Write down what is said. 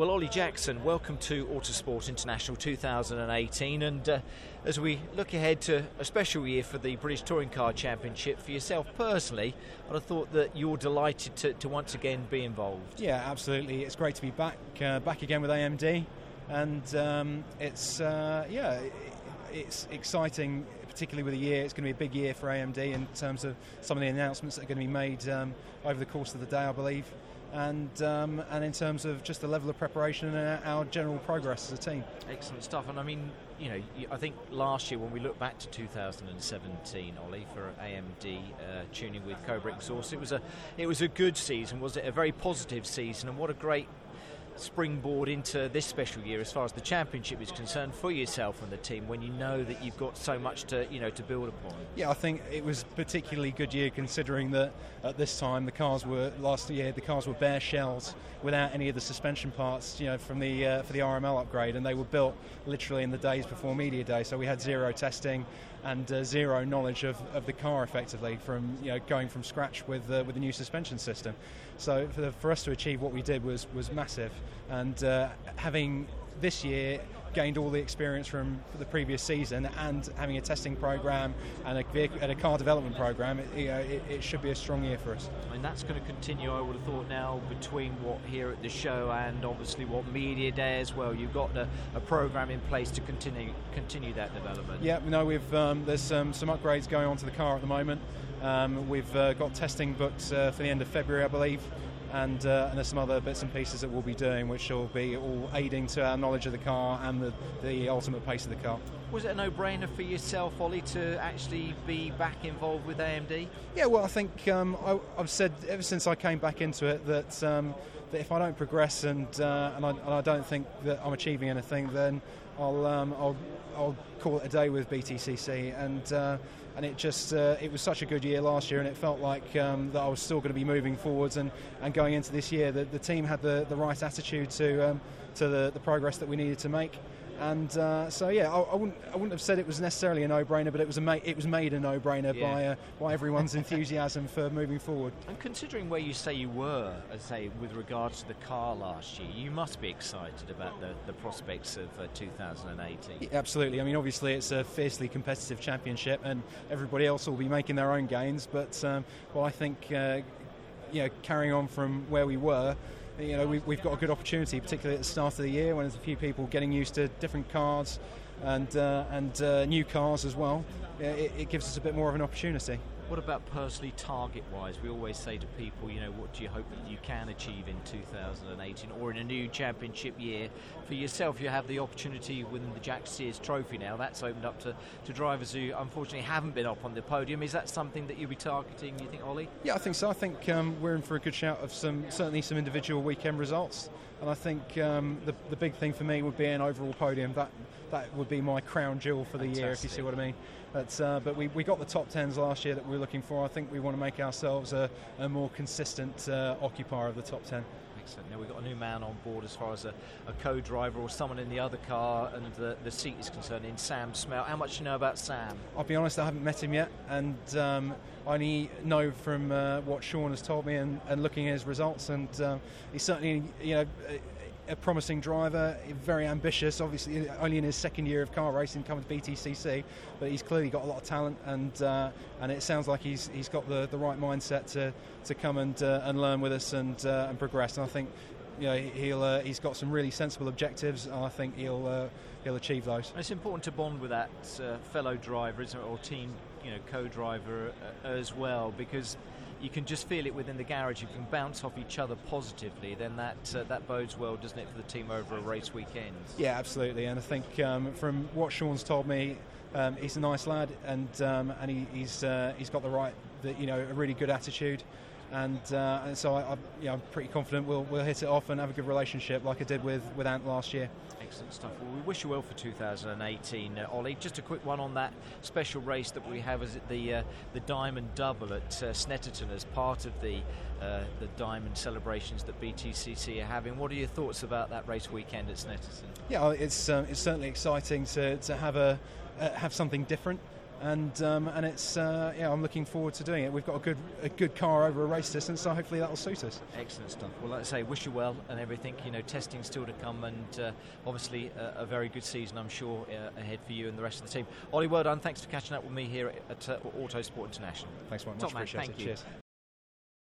Well, Ollie Jackson, welcome to Autosport International 2018. And uh, as we look ahead to a special year for the British Touring Car Championship, for yourself personally, I'd have thought that you're delighted to, to once again be involved. Yeah, absolutely. It's great to be back uh, back again with AMD, and um, it's uh, yeah, it's exciting. Particularly with the year, it's going to be a big year for AMD in terms of some of the announcements that are going to be made um, over the course of the day, I believe and um, and in terms of just the level of preparation and our general progress as a team. Excellent stuff. And I mean, you know, I think last year when we look back to 2017, Ollie for AMD uh, tuning with Cobra exhaust, it was a it was a good season, was it? A very positive season, and what a great springboard into this special year as far as the championship is concerned for yourself and the team when you know that you've got so much to you know to build upon? Yeah I think it was particularly good year considering that at this time the cars were last year the cars were bare shells without any of the suspension parts you know from the uh, for the RML upgrade and they were built literally in the days before media day. So we had zero testing and uh, zero knowledge of, of the car effectively from you know going from scratch with uh, with the new suspension system. So for, the, for us to achieve what we did was was massive, and uh, having this year gained all the experience from the previous season and having a testing program and a, vehicle, and a car development program, it, you know, it, it, should be a strong year for us. I mean, that's going to continue, I would have thought, now between what here at the show and obviously what media day as well. You've got a, a program in place to continue continue that development. Yeah, no, we've um, there's um, some upgrades going on to the car at the moment. Um, we've uh, got testing booked uh, for the end of February, I believe and, uh, and there's some other bits and pieces that we'll be doing which will be all aiding to our knowledge of the car and the, the ultimate pace of the car. Was it a no-brainer for yourself, Ollie, to actually be back involved with AMD? Yeah, well, I think um, I, have said ever since I came back into it that, um, that if I don't progress and, uh, and, I, and, I, don't think that I'm achieving anything, then I'll, um, I'll, I'll call it a day with BTCC. And uh, and it just uh, it was such a good year last year, and it felt like um, that I was still going to be moving forwards and, and going into this year. The, the team had the, the right attitude to um, to the, the progress that we needed to make. And uh, so, yeah, I, I, wouldn't, I wouldn't have said it was necessarily a no-brainer, but it was a ma- it was made a no-brainer yeah. by uh, by everyone's enthusiasm for moving forward. And considering where you say you were, as say with regards to the car last year, you must be excited about the, the prospects of uh, 2018. Yeah, absolutely. I mean, obviously it's a fiercely competitive championship, and everybody else will be making their own gains. But um, well, I think uh, you know, carrying on from where we were you know, we, have we've got a good opportunity, particularly at the start of the year when there's a few people getting used to different cars and, uh, and uh, new cars as well. It, it gives us a bit more of an opportunity. What about personally, target wise? We always say to people, you know, what do you hope that you can achieve in 2018 or in a new championship year? For yourself, you have the opportunity within the Jack Sears Trophy now. That's opened up to, to drivers who unfortunately haven't been up on the podium. Is that something that you'll be targeting, you think, Ollie? Yeah, I think so. I think um, we're in for a good shout of some, certainly some individual weekend results. And I think um, the, the big thing for me would be an overall podium. That, that would be my crown jewel for the Fantastic. year, if you see what I mean. But, uh, but we, we got the top tens last year that we were looking for. I think we want to make ourselves a, a more consistent uh, occupier of the top ten. Excellent. Now we've got a new man on board as far as a, a co-driver or someone in the other car and the, the seat is concerned in Sam Smelt. How much do you know about Sam? I'll be honest, I haven't met him yet, and um, I only know from uh, what Shaun has told me and, and looking at his results, and uh, he's certainly you know a promising driver, very ambitious. Obviously, only in his second year of car racing, coming to BTCC, but he's clearly got a lot of talent, and uh, and it sounds like he's he's got the, the right mindset to, to come and uh, and learn with us and uh, and progress. And I think you know he'll uh, he's got some really sensible objectives, and I think he'll uh, he'll achieve those. And it's important to bond with that uh, fellow driver, isn't it, or team you know co-driver as well, because you can just feel it within the garage. You can bounce off each other positively. Then that uh, that bodes well, doesn't it, for the team over a race weekend? Yeah, absolutely. And I think um, from what Shaun's told me, um, he's a nice lad, and um, and he, he's uh, he's got the right, the, you know, a really good attitude and, uh, and so I, am pretty confident we'll, we'll hit it off and have a good relationship like I did with, with Ant last year. Excellent stuff. Well, we wish you well for 2018, uh, Ollie. Just a quick one on that special race that we have. Is it the uh, the Diamond Double at uh, Snetterton as part of the uh, the Diamond celebrations that BTCC are having? What are your thoughts about that race weekend at Snetterton? Yeah, it's um, it's certainly exciting to, to have a uh, have something different and um, and it's uh, yeah, I'm looking forward to doing it. We've got a good a good car over a race distance, so hopefully that will suit us. Excellent stuff. Well, like I say, wish you well and everything. You know, testing still to come, and uh, obviously a, a, very good season, I'm sure, uh, ahead for you and the rest of the team. Ollie, well done. Thanks for catching up with me here at, at uh, Autosport International. Thanks very much. Top man, Appreciate thank it. you. Cheers.